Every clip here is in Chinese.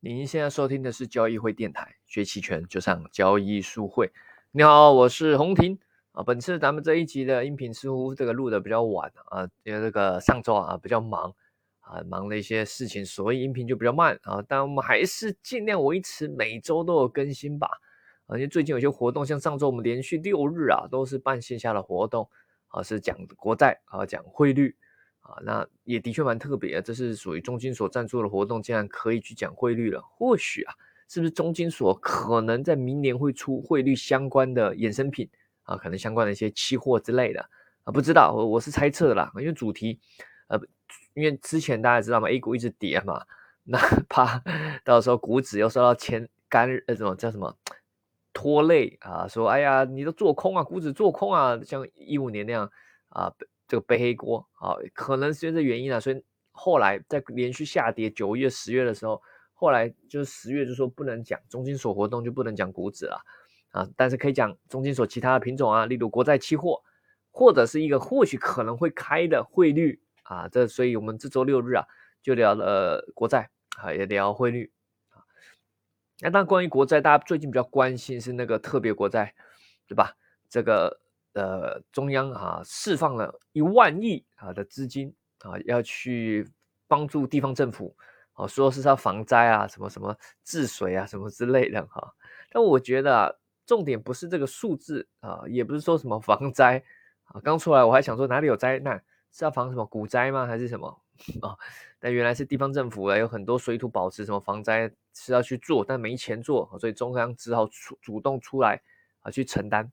您现在收听的是交易会电台，学期权就上交易术会。你好，我是洪婷啊。本次咱们这一集的音频似乎这个录的比较晚啊，因为这个上周啊比较忙啊，忙了一些事情，所以音频就比较慢啊。但我们还是尽量维持每周都有更新吧。啊，因为最近有些活动，像上周我们连续六日啊都是办线下的活动啊，是讲国债啊，讲汇率。啊，那也的确蛮特别啊，这是属于中金所赞助的活动，竟然可以去讲汇率了。或许啊，是不是中金所可能在明年会出汇率相关的衍生品啊？可能相关的一些期货之类的啊？不知道，我我是猜测啦，因为主题，呃，因为之前大家知道嘛，A 股一直跌嘛，那怕到时候股指又受到牵干呃什么叫什么拖累啊？说哎呀，你都做空啊，股指做空啊，像一五年那样啊。这个背黑锅啊，可能是因为这原因啊，所以后来在连续下跌九月、十月的时候，后来就是十月就说不能讲中金所活动，就不能讲股指了啊，但是可以讲中金所其他的品种啊，例如国债期货，或者是一个或许可能会开的汇率啊，这所以我们这周六日啊就聊了国债啊，也聊汇率啊。那当然，关于国债，大家最近比较关心是那个特别国债，对吧？这个。呃，中央啊释放了一万亿啊的资金啊，要去帮助地方政府啊，说是要防灾啊，什么什么治水啊，什么之类的哈。但我觉得啊，重点不是这个数字啊，也不是说什么防灾啊。刚出来我还想说哪里有灾难是要防什么股灾吗？还是什么 啊？但原来是地方政府啊，有很多水土保持什么防灾是要去做，但没钱做，所以中央只好出主动出来啊去承担。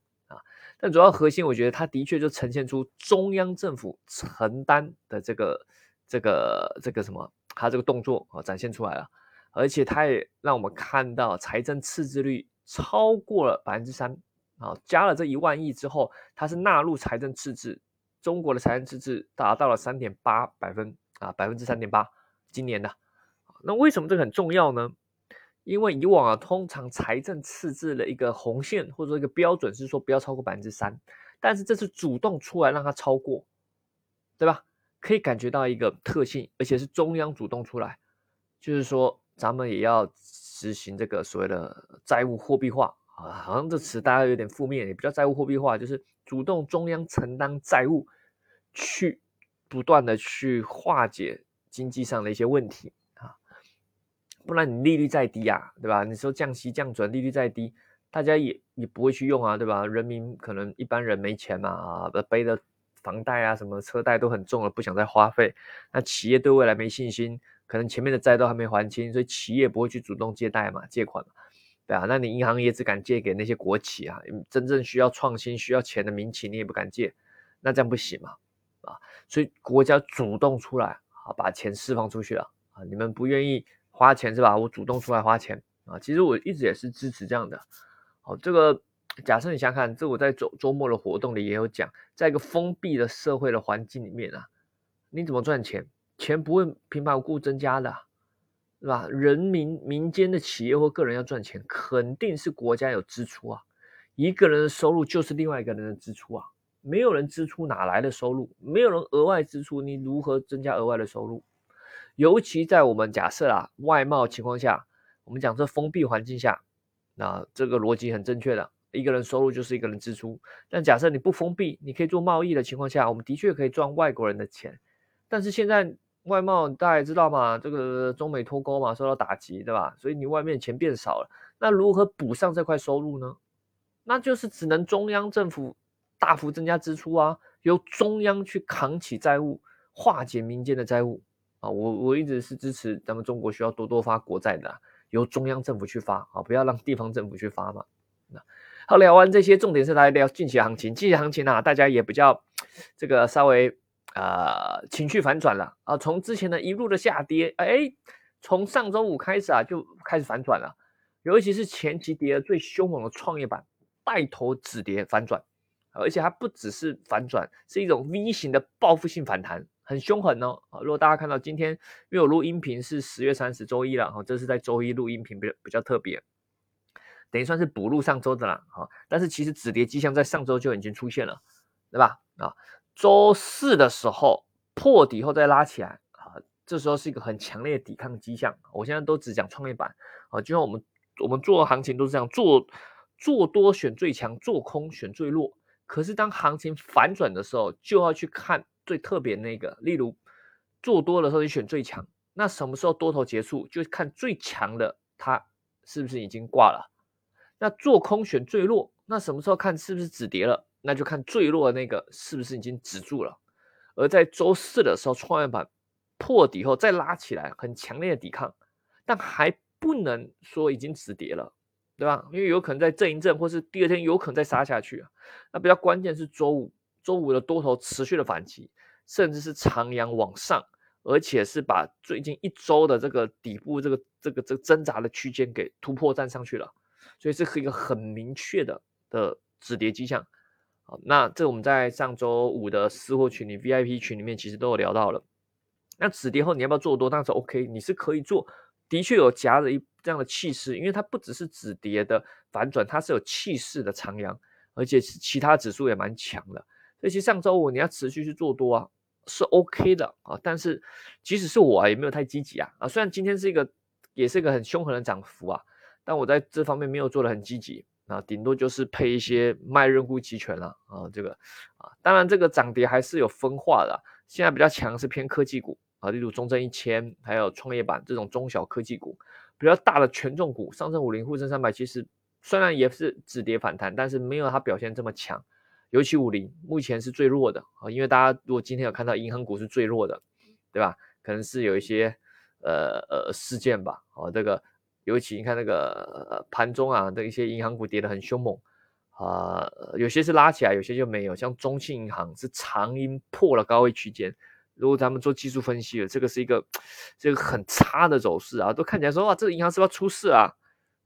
但主要核心，我觉得它的确就呈现出中央政府承担的这个、这个、这个什么，它这个动作啊展现出来了，而且它也让我们看到财政赤字率超过了百分之三啊，加了这一万亿之后，它是纳入财政赤字，中国的财政赤字达到了三点八百分啊，百分之三点八，今年的，那为什么这个很重要呢？因为以往啊，通常财政赤字的一个红线或者说一个标准是说不要超过百分之三，但是这次主动出来让它超过，对吧？可以感觉到一个特性，而且是中央主动出来，就是说咱们也要实行这个所谓的债务货币化啊，好像这词大家有点负面，也不叫债务货币化，就是主动中央承担债务，去不断的去化解经济上的一些问题。不然你利率再低啊，对吧？你说降息降准，利率再低，大家也也不会去用啊，对吧？人民可能一般人没钱嘛，啊，背的房贷啊，什么车贷都很重了，不想再花费。那企业对未来没信心，可能前面的债都还没还清，所以企业不会去主动借贷嘛，借款嘛，对啊。那你银行也只敢借给那些国企啊，真正需要创新、需要钱的民企，你也不敢借，那这样不行嘛，啊，所以国家主动出来啊，把钱释放出去了啊，你们不愿意。花钱是吧？我主动出来花钱啊！其实我一直也是支持这样的。好，这个假设你想想看，这我在周周末的活动里也有讲，在一个封闭的社会的环境里面啊，你怎么赚钱？钱不会平白无故增加的，是吧？人民民间的企业或个人要赚钱，肯定是国家有支出啊。一个人的收入就是另外一个人的支出啊。没有人支出哪来的收入？没有人额外支出，你如何增加额外的收入？尤其在我们假设啊外贸情况下，我们讲这封闭环境下，那这个逻辑很正确的，一个人收入就是一个人支出。但假设你不封闭，你可以做贸易的情况下，我们的确可以赚外国人的钱。但是现在外贸大家知道嘛，这个中美脱钩嘛，受到打击，对吧？所以你外面钱变少了，那如何补上这块收入呢？那就是只能中央政府大幅增加支出啊，由中央去扛起债务，化解民间的债务。啊，我我一直是支持咱们中国需要多多发国债的，由中央政府去发啊，不要让地方政府去发嘛。那好，聊完这些，重点是来聊近期行情。近期行情啊，大家也比较这个稍微呃情绪反转了啊，从之前的一路的下跌，哎，从上周五开始啊就开始反转了，尤其是前期跌的最凶猛的创业板带头止跌反转，而且它不只是反转，是一种 V 型的报复性反弹。很凶狠哦！啊，如果大家看到今天，因为我录音频是十月三十周一了，哈，这是在周一录音频，比较比较特别，等于算是补录上周的啦，哈。但是其实止跌迹象在上周就已经出现了，对吧？啊，周四的时候破底后再拉起来，啊，这时候是一个很强烈的抵抗迹象。我现在都只讲创业板啊，就像我们我们做行情都是这样做，做多选最强，做空选最弱。可是当行情反转的时候，就要去看最特别那个，例如做多的时候你选最强，那什么时候多头结束，就看最强的它是不是已经挂了。那做空选最弱，那什么时候看是不是止跌了？那就看最弱的那个是不是已经止住了。而在周四的时候，创业板破底后再拉起来，很强烈的抵抗，但还不能说已经止跌了，对吧？因为有可能在震一震，或是第二天有可能再杀下去啊。那比较关键是周五，周五的多头持续的反击，甚至是长阳往上，而且是把最近一周的这个底部这个这个这挣扎的区间给突破站上去了，所以这是一个很明确的的止跌迹象。好，那这我们在上周五的私货群里、VIP 群里面其实都有聊到了。那止跌后你要不要做多？当时 OK，你是可以做，的确有夹着一这样的气势，因为它不只是止跌的反转，它是有气势的长阳，而且其他指数也蛮强的。尤其上周五你要持续去做多啊，是 OK 的啊。但是即使是我啊，也没有太积极啊啊。虽然今天是一个也是一个很凶狠的涨幅啊，但我在这方面没有做的很积极。啊顶多就是配一些卖认沽期权了啊，这个啊，当然这个涨跌还是有分化的。现在比较强是偏科技股啊，例如中证一千，还有创业板这种中小科技股。比较大的权重股，上证五零、沪深三百，其实虽然也是止跌反弹，但是没有它表现这么强。尤其五零目前是最弱的啊，因为大家如果今天有看到银行股是最弱的，对吧？可能是有一些呃呃事件吧，哦这个。尤其你看那个盘中啊的一些银行股跌得很凶猛啊，有些是拉起来，有些就没有。像中信银行是长阴破了高位区间，如果咱们做技术分析了，这个是一个这个很差的走势啊，都看起来说哇，这个银行是不是要出事啊？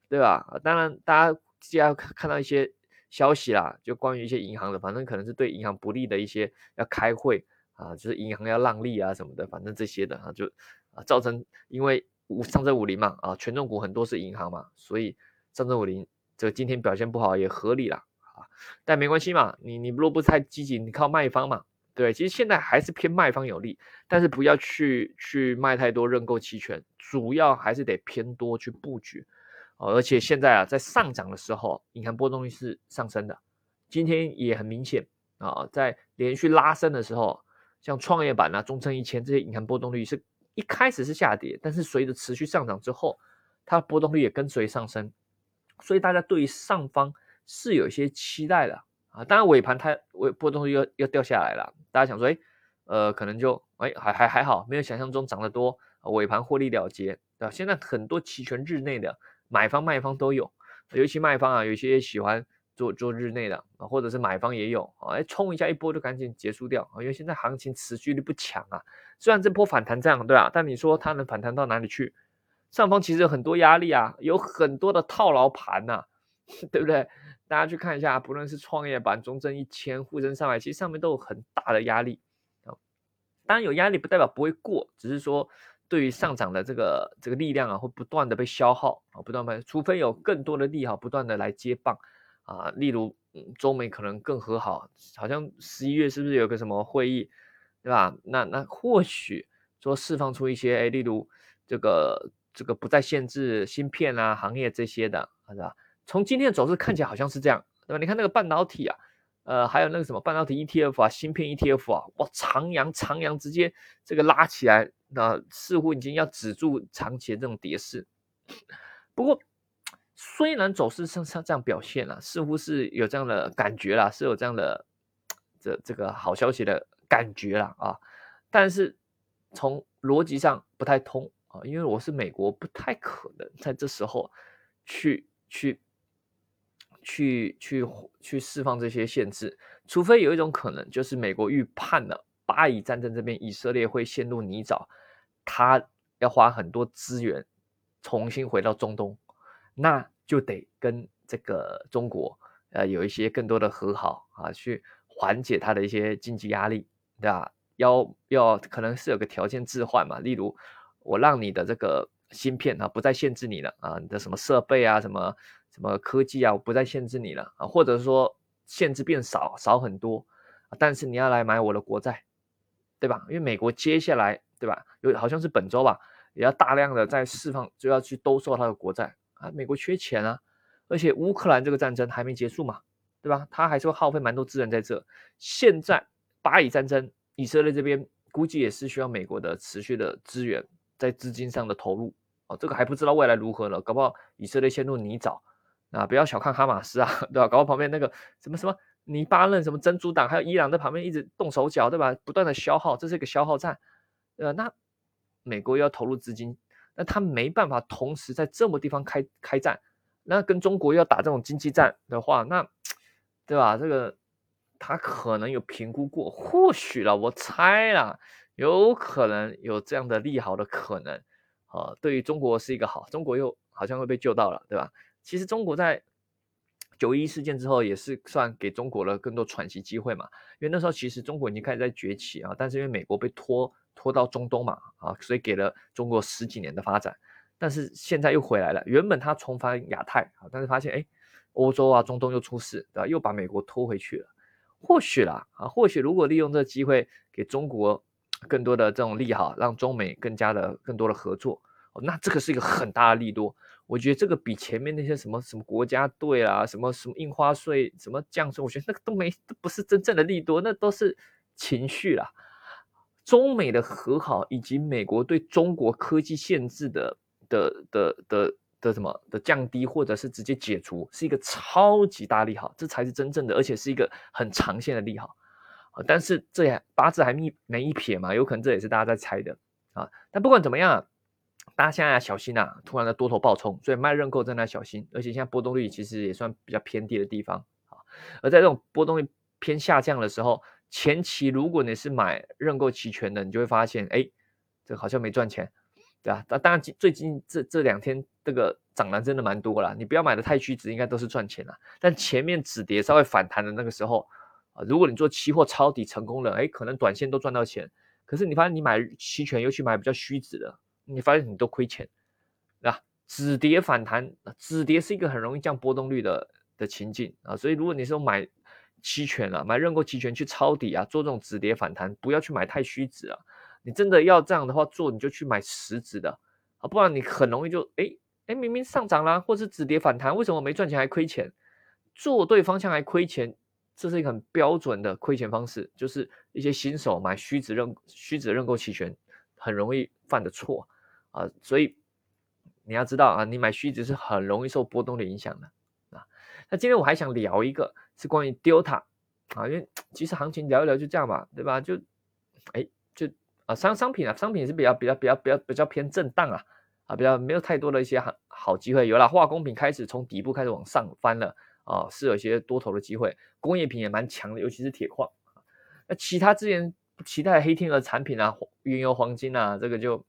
对吧？当然，大家既然看到一些消息啦，就关于一些银行的，反正可能是对银行不利的一些要开会啊，就是银行要让利啊什么的，反正这些的啊，就啊造成因为。五上证五零嘛，啊，权重股很多是银行嘛，所以上证五零这今天表现不好也合理了啊，但没关系嘛，你你若不太积极，你靠卖方嘛，对，其实现在还是偏卖方有利，但是不要去去卖太多认购期权，主要还是得偏多去布局，哦，而且现在啊，在上涨的时候，银行波动率是上升的，今天也很明显啊，在连续拉升的时候，像创业板啊、中证一千这些银行波动率是。一开始是下跌，但是随着持续上涨之后，它波动率也跟随上升，所以大家对于上方是有一些期待的啊。当然尾盘它尾波动率又又掉下来了，大家想说，哎，呃，可能就哎还还还好，没有想象中涨得多，尾盘获利了结，对吧？现在很多期权日内的买方卖方都有，尤其卖方啊，有些喜欢。做做日内的啊，或者是买方也有啊，哎，冲一下一波就赶紧结束掉啊，因为现在行情持续力不强啊。虽然这波反弹这样对啊，但你说它能反弹到哪里去？上方其实有很多压力啊，有很多的套牢盘呐，对不对？大家去看一下，不论是创业板、中证一千、沪深三百，其实上面都有很大的压力啊。当然有压力不代表不会过，只是说对于上涨的这个这个力量啊，会不断的被消耗啊，不断被，除非有更多的利好不断的来接棒。啊，例如，嗯中美可能更和好，好像十一月是不是有个什么会议，对吧？那那或许说释放出一些，哎，例如这个这个不再限制芯片啊行业这些的，是吧？从今天的走势看起来好像是这样，对吧？你看那个半导体啊，呃，还有那个什么半导体 ETF 啊，芯片 ETF 啊，哇，长阳长阳直接这个拉起来，那似乎已经要止住长期的这种跌势，不过。虽然走势上像这样表现了，似乎是有这样的感觉啦，是有这样的这这个好消息的感觉了啊，但是从逻辑上不太通啊，因为我是美国，不太可能在这时候去去去去去释放这些限制，除非有一种可能，就是美国预判了巴以战争这边以色列会陷入泥沼，他要花很多资源重新回到中东。那就得跟这个中国，呃，有一些更多的和好啊，去缓解它的一些经济压力，对吧？要要可能是有个条件置换嘛，例如我让你的这个芯片啊不再限制你了啊，你的什么设备啊，什么什么科技啊，我不再限制你了啊，或者说限制变少少很多，但是你要来买我的国债，对吧？因为美国接下来对吧？有好像是本周吧，也要大量的在释放，就要去兜售它的国债啊。美国缺钱啊，而且乌克兰这个战争还没结束嘛，对吧？它还是会耗费蛮多资源在这。现在巴以战争，以色列这边估计也是需要美国的持续的资源，在资金上的投入哦。这个还不知道未来如何呢，搞不好以色列陷入泥沼啊！不要小看哈马斯啊，对吧？搞到旁边那个什么什么。黎巴嫩什么真主党，还有伊朗在旁边一直动手脚，对吧？不断的消耗，这是一个消耗战。呃，那美国又要投入资金，那他没办法同时在这么地方开开战。那跟中国要打这种经济战的话，那对吧？这个他可能有评估过，或许了，我猜了，有可能有这样的利好的可能。啊，对于中国是一个好，中国又好像会被救到了，对吧？其实中国在。九一事件之后，也是算给中国了更多喘息机会嘛。因为那时候其实中国已经开始在崛起啊，但是因为美国被拖拖到中东嘛啊，所以给了中国十几年的发展。但是现在又回来了，原本他重返亚太啊，但是发现哎，欧洲啊、中东又出事，对吧？又把美国拖回去了。或许啦啊，或许如果利用这个机会给中国更多的这种利好，让中美更加的更多的合作，那这个是一个很大的利多。我觉得这个比前面那些什么什么国家队啊，什么什么印花税，什么降税，我觉得那个都没，都不是真正的利多，那都是情绪啦。中美的和好以及美国对中国科技限制的的的的的什么的降低，或者是直接解除，是一个超级大利好，这才是真正的，而且是一个很长线的利好啊。但是这八字还没没一撇嘛，有可能这也是大家在猜的啊。但不管怎么样。大家现在要小心啊！突然的多头暴冲，所以卖认购在那小心。而且现在波动率其实也算比较偏低的地方啊。而在这种波动率偏下降的时候，前期如果你是买认购期权的，你就会发现，哎，这好像没赚钱，对吧？那当然，最近这这两天这个涨了真的蛮多了。你不要买的太虚值，应该都是赚钱了。但前面止跌稍微反弹的那个时候啊，如果你做期货抄底成功了，哎，可能短线都赚到钱。可是你发现你买期权，尤其买比较虚值的。你发现你都亏钱，啊，止跌反弹，止跌是一个很容易降波动率的的情境啊，所以如果你说买期权啊，买认购期权去抄底啊，做这种止跌反弹，不要去买太虚值啊。你真的要这样的话做，你就去买实值的啊，不然你很容易就哎哎，明明上涨啦，或是止跌反弹，为什么没赚钱还亏钱？做对方向还亏钱，这是一个很标准的亏钱方式，就是一些新手买虚值认虚值认购期权很容易犯的错。啊，所以你要知道啊，你买虚值是很容易受波动的影响的啊。那今天我还想聊一个，是关于 Delta 啊，因为其实行情聊一聊就这样嘛，对吧？就哎，就啊商商品啊，商品是比较比较比较比较比较偏震荡啊，啊，比较没有太多的一些好好机会。有了化工品开始从底部开始往上翻了啊，是有一些多头的机会。工业品也蛮强的，尤其是铁矿。那其他之前其他的黑天鹅产品啊，原油、黄金啊，这个就。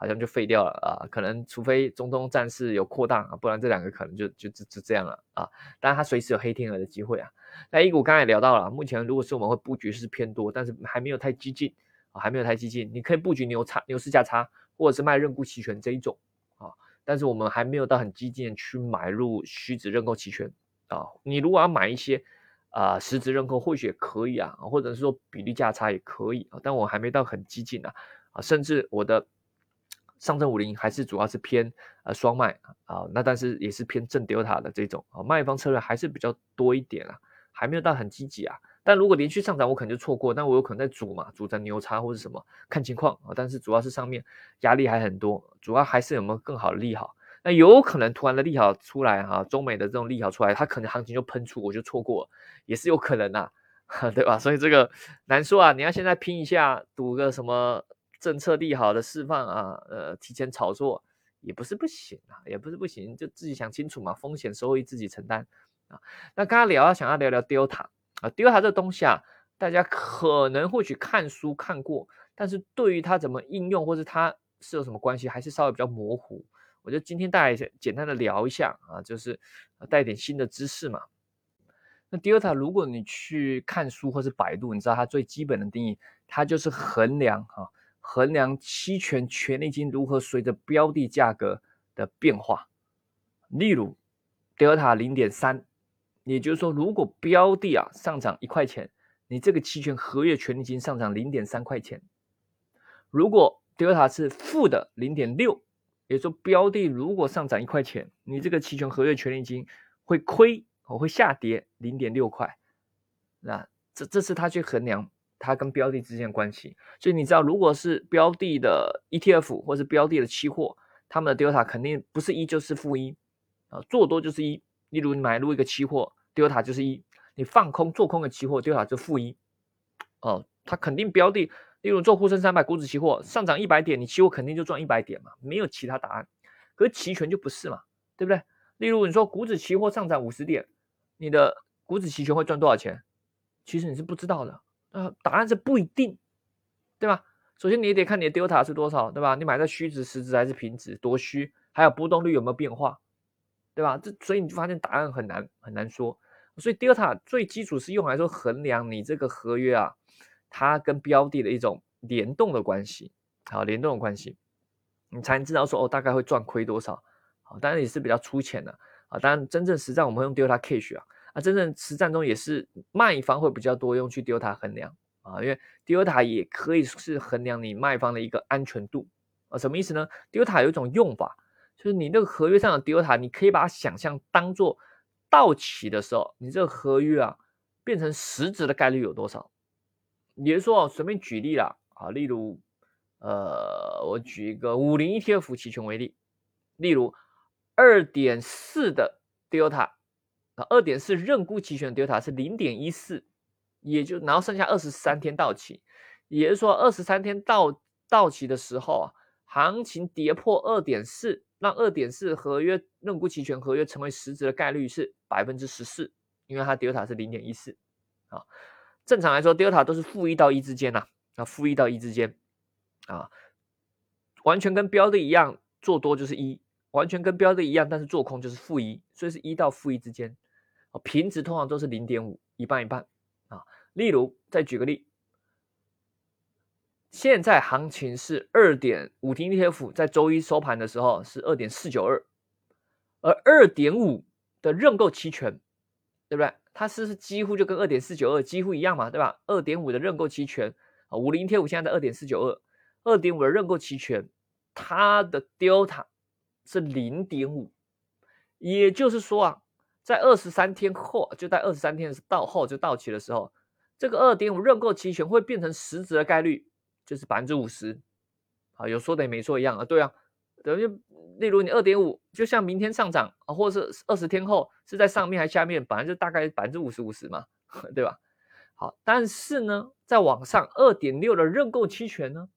好像就废掉了啊，可能除非中东战事有扩大啊，不然这两个可能就就就就这样了啊。当然它随时有黑天鹅的机会啊。那 A 股刚才也聊到了，目前如果是我们会布局是偏多，但是还没有太激进啊，还没有太激进。你可以布局牛差牛市价差，或者是卖认沽期权这一种啊，但是我们还没有到很激进去买入虚值认购期权啊。你如果要买一些啊实值认购或许也可以啊，或者是说比例价差也可以啊，但我还没到很激进啊啊，甚至我的。上证五零还是主要是偏呃双卖啊，那但是也是偏正 delta 的这种啊，卖方策略还是比较多一点啊，还没有到很积极啊。但如果连续上涨，我可能就错过，但我有可能在煮嘛，煮成牛叉或者什么，看情况啊。但是主要是上面压力还很多，主要还是有没有更好的利好。那有可能突然的利好出来哈，中美的这种利好出来，它可能行情就喷出，我就错过，也是有可能呐，对吧？所以这个难说啊，你要现在拼一下，赌个什么？政策利好的释放啊，呃，提前炒作也不是不行啊，也不是不行，就自己想清楚嘛，风险收益自己承担啊。那刚刚聊，想要聊聊 Delta 啊，Delta 这东西啊，大家可能或许看书看过，但是对于它怎么应用或者它是有什么关系，还是稍微比较模糊。我觉得今天大家简单的聊一下啊，就是带点新的知识嘛。那 Delta 如果你去看书或是百度，你知道它最基本的定义，它就是衡量哈。衡量期权权利金如何随着标的价格的变化，例如德尔塔零点三，也就是说，如果标的啊上涨一块钱，你这个期权合约权利金上涨零点三块钱；如果 delta 是负的零点六，也就是说标的如果上涨一块钱，你这个期权合约权利金会亏，哦会下跌零点六块，那这这是他去衡量它跟标的之间的关系。所以你知道，如果是标的的 ETF 或是标的的期货，他们的 delta 肯定不是一就是负一啊，做多就是一。例如你买入一个期货，delta 就是一，你放空做空的期货，delta 就负一。哦，它肯定标的，例如做沪深三百股指期货上涨一百点，你期货肯定就赚一百点嘛，没有其他答案。可是期权就不是嘛，对不对？例如你说股指期货上涨五十点，你的股指期权会赚多少钱？其实你是不知道的。呃，答案是不一定，对吧？首先你也得看你的 delta 是多少，对吧？你买在虚值、实值还是平值？多虚？还有波动率有没有变化？对吧？这所以你就发现答案很难很难说。所以 delta 最基础是用来说衡量你这个合约啊。它跟标的的一种联动的关系，好，联动的关系，你才能知道说哦，大概会赚亏多少，好，当然也是比较粗浅的啊。当然，真正实战我们会用 delta cash 啊，啊，真正实战中也是卖方会比较多用去 delta 衡量啊，因为 delta 也可以是衡量你卖方的一个安全度啊。什么意思呢？delta 有一种用法，就是你那个合约上的 delta，你可以把它想象当做到期的时候，你这个合约啊变成实质的概率有多少。也就是说，随便举例了啊，例如，呃，我举一个五零 ETF 期权为例，例如二点四的 delta，二点四认沽期权 delta 是零点一四，也就然后剩下二十三天到期，也就是说二十三天到到期的时候啊，行情跌破二点四，让二点四合约认沽期权合约成为实质的概率是百分之十四，因为它 delta 是零点一四啊。正常来说，delta 都是负一到一之间呐，啊，负一到一之间，啊，完全跟标的一样，做多就是一，完全跟标的一样，但是做空就是负一，所以是一到负一之间，平值通常都是零点五，一半一半，啊，例如再举个例，现在行情是二点五 ETF 在周一收盘的时候是二点四九二，而二点五的认购期权，对不对？它是是几乎就跟二点四九二几乎一样嘛，对吧？二点五的认购期权啊，五零天五现在在二点四九二，二点五的认购期权，它的 delta 是零点五，也就是说啊，在二十三天后，就在二十三天到后就到期的时候，这个二点五认购期权会变成实质的概率就是百分之五十，啊，有说的也没说一样啊，对啊。等于，例如你二点五，就像明天上涨啊，或者是二十天后是在上面还是下面，本来就大概百分之五十五十嘛，对吧？好，但是呢，在往上二点六的认购期权呢，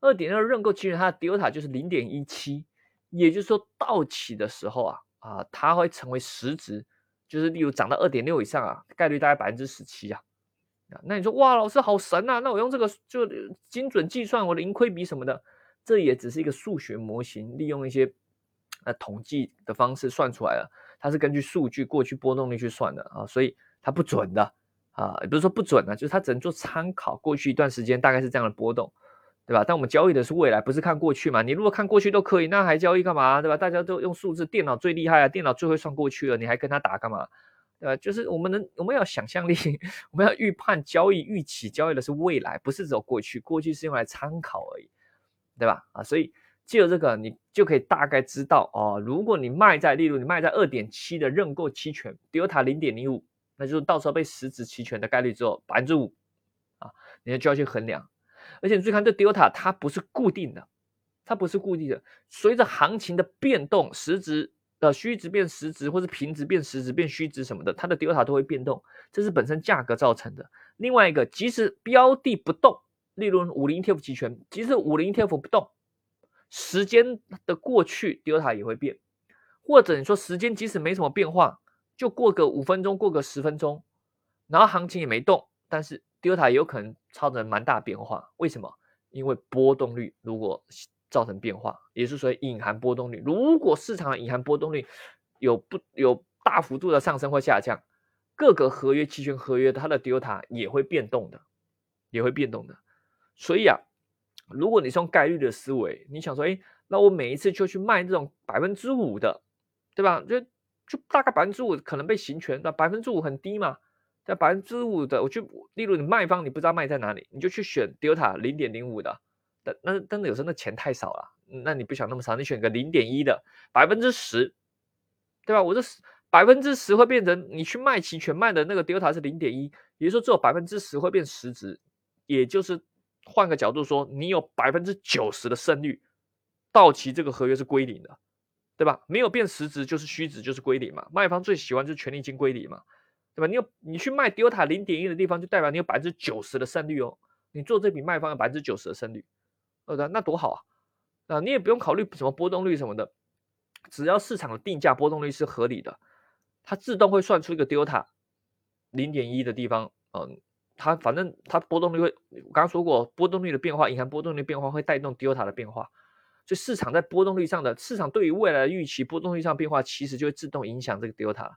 二点六认购期权它的 delta 就是零点一七，也就是说到期的时候啊啊，它会成为实值，就是例如涨到二点六以上啊，概率大概百分之十七啊。那你说哇，老师好神啊，那我用这个就精准计算我的盈亏比什么的。这也只是一个数学模型，利用一些呃统计的方式算出来了。它是根据数据过去波动率去算的啊，所以它不准的啊，也不是说不准啊，就是它只能做参考。过去一段时间大概是这样的波动，对吧？但我们交易的是未来，不是看过去嘛？你如果看过去都可以，那还交易干嘛？对吧？大家都用数字，电脑最厉害啊，电脑最会算过去了，你还跟他打干嘛？对吧？就是我们能，我们要想象力，我们要预判交易，预期交易的是未来，不是只有过去，过去是用来参考而已。对吧？啊，所以借由这个，你就可以大概知道哦。如果你卖在，例如你卖在二点七的认购期权，delta 零点零五，那就是到时候被实质期权的概率只有百分之五啊，你就要去衡量。而且你注意看，这 delta 它不是固定的，它不是固定的，随着行情的变动，实值的虚值变实值，或是平值变实值变虚值什么的，它的 delta 都会变动，这是本身价格造成的。另外一个，即使标的不动。例如五零 ETF 期权，即使五零 ETF 不动，时间的过去，delta 也会变。或者你说时间即使没什么变化，就过个五分钟，过个十分钟，然后行情也没动，但是 delta 也有可能造成蛮大变化。为什么？因为波动率如果造成变化，也是说隐含波动率。如果市场的隐含波动率有不有大幅度的上升或下降，各个合约期权合约它的 delta 也会变动的，也会变动的。所以啊，如果你是用概率的思维，你想说，哎，那我每一次就去卖这种百分之五的，对吧？就就大概百分之五可能被行权，那百分之五很低嘛，在百分之五的，我就例如你卖方你不知道卖在哪里，你就去选 delta 零点零五的，但那真的有时候那钱太少了，那你不想那么少，你选个零点一的百分之十，对吧？我这百分之十会变成你去卖期权卖的那个 delta 是零点一，也就是说只有百分之十会变实值，也就是换个角度说，你有百分之九十的胜率，到期这个合约是归零的，对吧？没有变实值就是虚值，就是归零嘛。卖方最喜欢就是权利金归零嘛，对吧？你有你去卖 delta 零点一的地方，就代表你有百分之九十的胜率哦。你做这笔卖方有百分之九十的胜率。呃，那多好啊！啊，你也不用考虑什么波动率什么的，只要市场的定价波动率是合理的，它自动会算出一个 delta 零点一的地方。嗯，它反正它波动率会，我刚刚说过，波动率的变化，银行波动率变化会带动 delta 的变化。所以市场在波动率上的市场对于未来的预期波动率上变化，其实就会自动影响这个 delta。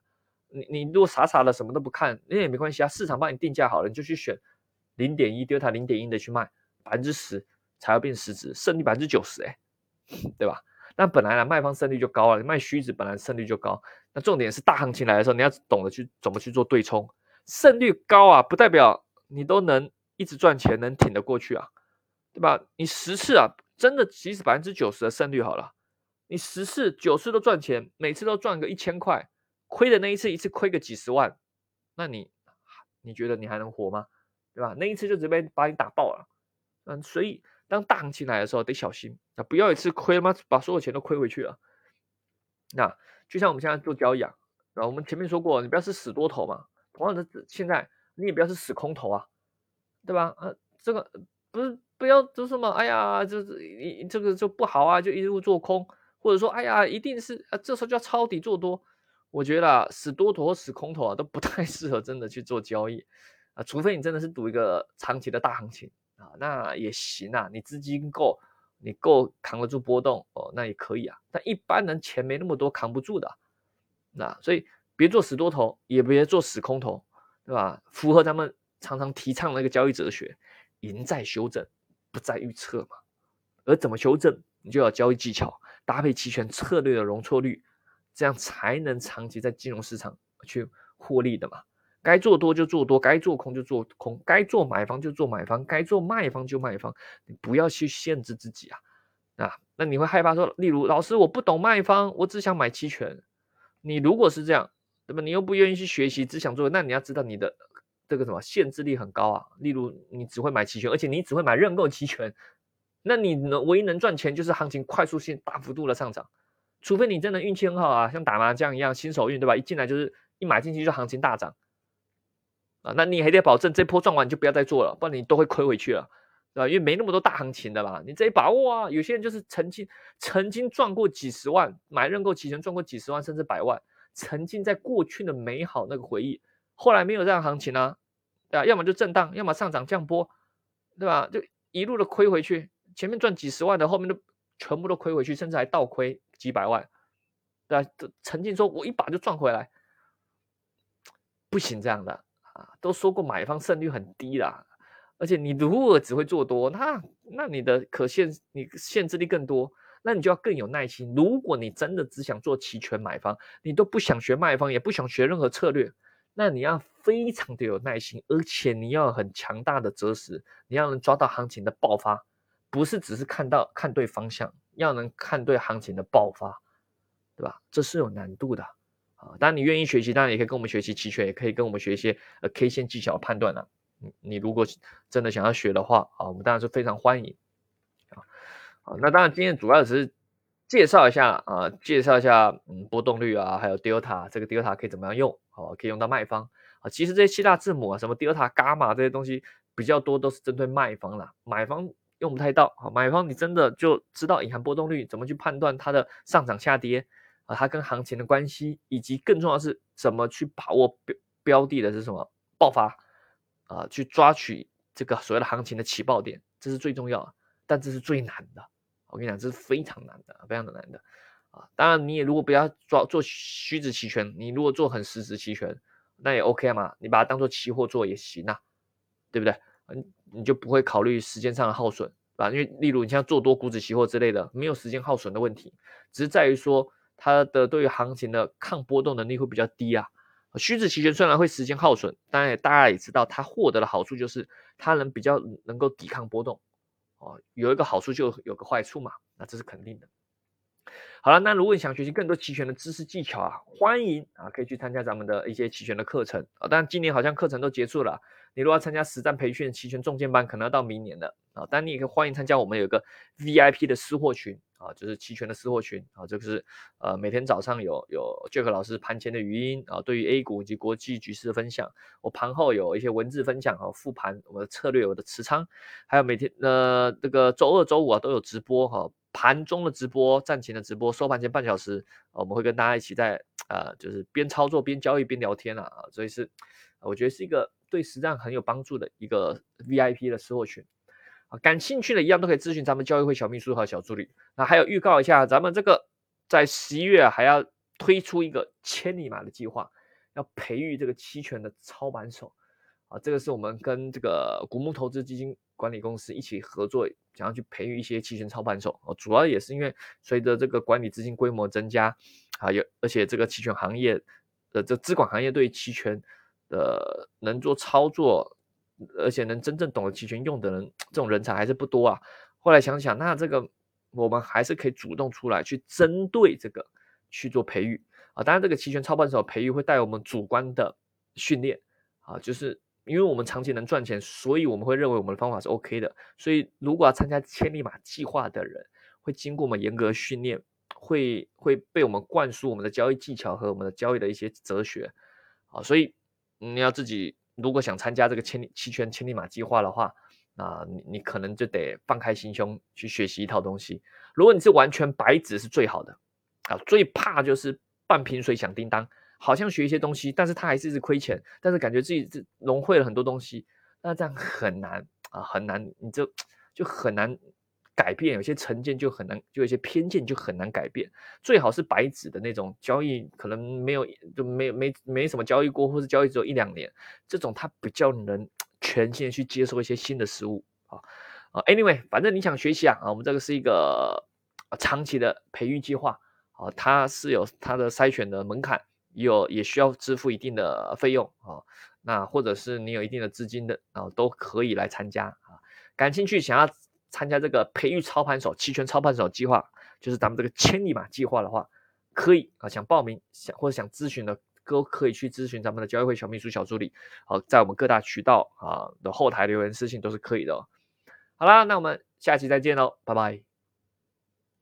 你你如果傻傻的什么都不看，那也没关系啊，市场帮你定价好了，你就去选零点一 delta 零点一的去卖百分之十。才要变实值，胜率百分之九十，哎，对吧？那本来呢，卖方胜率就高了，卖虚值本来胜率就高。那重点是大行情来的时候，你要懂得去怎么去做对冲。胜率高啊，不代表你都能一直赚钱，能挺得过去啊，对吧？你十次啊，真的即使百分之九十的胜率好了，你十次九次都赚钱，每次都赚个一千块，亏的那一次一次亏个几十万，那你你觉得你还能活吗？对吧？那一次就直接把你打爆了，嗯，所以。当大行情来的时候，得小心啊！不要一次亏吗？把所有钱都亏回去了。那就像我们现在做交易啊，啊，我们前面说过，你不要是死多头嘛。同样的，现在你也不要是死空头啊，对吧？啊，这个不是不要就什么，哎呀，就是你这个就不好啊，就一路做空，或者说，哎呀，一定是啊，这时候就要抄底做多。我觉得啊死多头和死空头啊，都不太 适合真的去做交易啊，除非你真的是赌一个长期的大行情。啊，那也行啊，你资金够，你够扛得住波动哦，那也可以啊。但一般人钱没那么多，扛不住的。那所以别做死多头，也别做死空头，对吧？符合咱们常常提倡的一个交易哲学，赢在修正，不在预测嘛。而怎么修正，你就要交易技巧，搭配期权策略的容错率，这样才能长期在金融市场去获利的嘛。该做多就做多，该做空就做空，该做买方就做买方，该做卖方就卖方。你不要去限制自己啊！啊，那你会害怕说，例如老师我不懂卖方，我只想买期权。你如果是这样，对吧？你又不愿意去学习，只想做，那你要知道你的这个什么限制力很高啊。例如你只会买期权，而且你只会买认购期权，那你能唯一能赚钱就是行情快速性大幅度的上涨，除非你真的运气很好啊，像打麻将一样新手运，对吧？一进来就是一买进去就行情大涨。啊，那你还得保证这波赚完就不要再做了，不然你都会亏回去了，对吧？因为没那么多大行情的啦，你这一把握啊。有些人就是曾经曾经赚过几十万，买认购期权赚过几十万甚至百万，沉浸在过去的美好那个回忆，后来没有这样行情啊，对吧？要么就震荡，要么上涨降波，对吧？就一路的亏回去，前面赚几十万的，后面都全部都亏回去，甚至还倒亏几百万，对吧？曾经说我一把就赚回来，不行这样的。啊，都说过买方胜率很低啦，而且你如果只会做多，那那你的可限你限制力更多，那你就要更有耐心。如果你真的只想做期权买方，你都不想学卖方，也不想学任何策略，那你要非常的有耐心，而且你要很强大的择时，你要能抓到行情的爆发，不是只是看到看对方向，要能看对行情的爆发，对吧？这是有难度的。啊，当然你愿意学习，当然也可以跟我们学习期权，也可以跟我们学一些呃 K 线技巧判断呢。你你如果真的想要学的话，啊，我们当然是非常欢迎。啊，啊，那当然今天主要只是介绍一下啊，介绍一下嗯波动率啊，还有 delta 这个 delta 可以怎么样用，好，可以用到卖方啊。其实这些七大字母啊，什么 delta、伽马这些东西比较多，都是针对卖方啦，买方用不太到。好，买方你真的就知道隐含波动率怎么去判断它的上涨下跌。啊，它跟行情的关系，以及更重要的是怎么去把握标标的的是什么爆发啊？去抓取这个所谓的行情的起爆点，这是最重要的，但这是最难的。我跟你讲，这是非常难的，非常的难的啊！当然，你也如果不要抓做虚值期权，你如果做很实值期权，那也 OK 嘛，你把它当做期货做也行啊，对不对？嗯，你就不会考虑时间上的耗损，啊？因为例如你像做多股指期货之类的，没有时间耗损的问题，只是在于说。它的对于行情的抗波动能力会比较低啊。虚指期权虽然会时间耗损，当然大家也知道它获得的好处就是它能比较能够抵抗波动。哦，有一个好处就有个坏处嘛，那这是肯定的。好了，那如果你想学习更多期权的知识技巧啊，欢迎啊，可以去参加咱们的一些期权的课程啊。但今年好像课程都结束了，你如果要参加实战培训期权重建班，可能要到明年了啊。但你也可以欢迎参加我们有一个 VIP 的私货群啊，就是期权的私货群啊。这个是呃每天早上有有 Jack 老师盘前的语音啊，对于 A 股以及国际局势的分享。我盘后有一些文字分享和复盘我的策略、我的持仓，还有每天呃这个周二、周五啊都有直播哈。盘中的直播、战前的直播、收盘前半小时，我们会跟大家一起在 呃，就是边操作边交易边聊天啊，所以是我觉得是一个对实战很有帮助的一个 VIP 的私货群啊，感兴趣的一样都可以咨询咱们交易会小秘书和小助理。那还有预告一下，咱们这个在十一月还要推出一个千里马的计划，要培育这个期权的操盘手啊，这个是我们跟这个古牧投资基金。管理公司一起合作，想要去培育一些期权操盘手哦，主要也是因为随着这个管理资金规模增加，啊有而且这个期权行业的这资管行业对期权的能做操作，而且能真正懂得期权用的人，这种人才还是不多啊。后来想想，那这个我们还是可以主动出来去针对这个去做培育啊。当然，这个期权操盘手培育会带我们主观的训练啊，就是。因为我们长期能赚钱，所以我们会认为我们的方法是 OK 的。所以，如果要参加千里马计划的人，会经过我们严格训练，会会被我们灌输我们的交易技巧和我们的交易的一些哲学。啊，所以你要自己如果想参加这个千里期权千里马计划的话，啊，你你可能就得放开心胸去学习一套东西。如果你是完全白纸，是最好的。啊，最怕就是半瓶水响叮当。好像学一些东西，但是他还是一直亏钱，但是感觉自己是融会了很多东西，那这样很难啊，很难，你就就很难改变，有些成见就很难，就有些偏见就很难改变。最好是白纸的那种交易，可能没有就没没没什么交易过，或是交易只有一两年，这种他比较能全心去接受一些新的事物啊啊。Anyway，反正你想学习啊啊，我们这个是一个长期的培育计划啊，它是有它的筛选的门槛。有也需要支付一定的费用啊，那或者是你有一定的资金的啊，都可以来参加啊。感兴趣想要参加这个培育操盘手、期权操盘手计划，就是咱们这个千里马计划的话，可以啊。想报名想或者想咨询的，都可以去咨询咱们的交易会小秘书、小助理，好，在我们各大渠道啊的后台留言私信都是可以的。好啦，那我们下期再见喽，拜拜。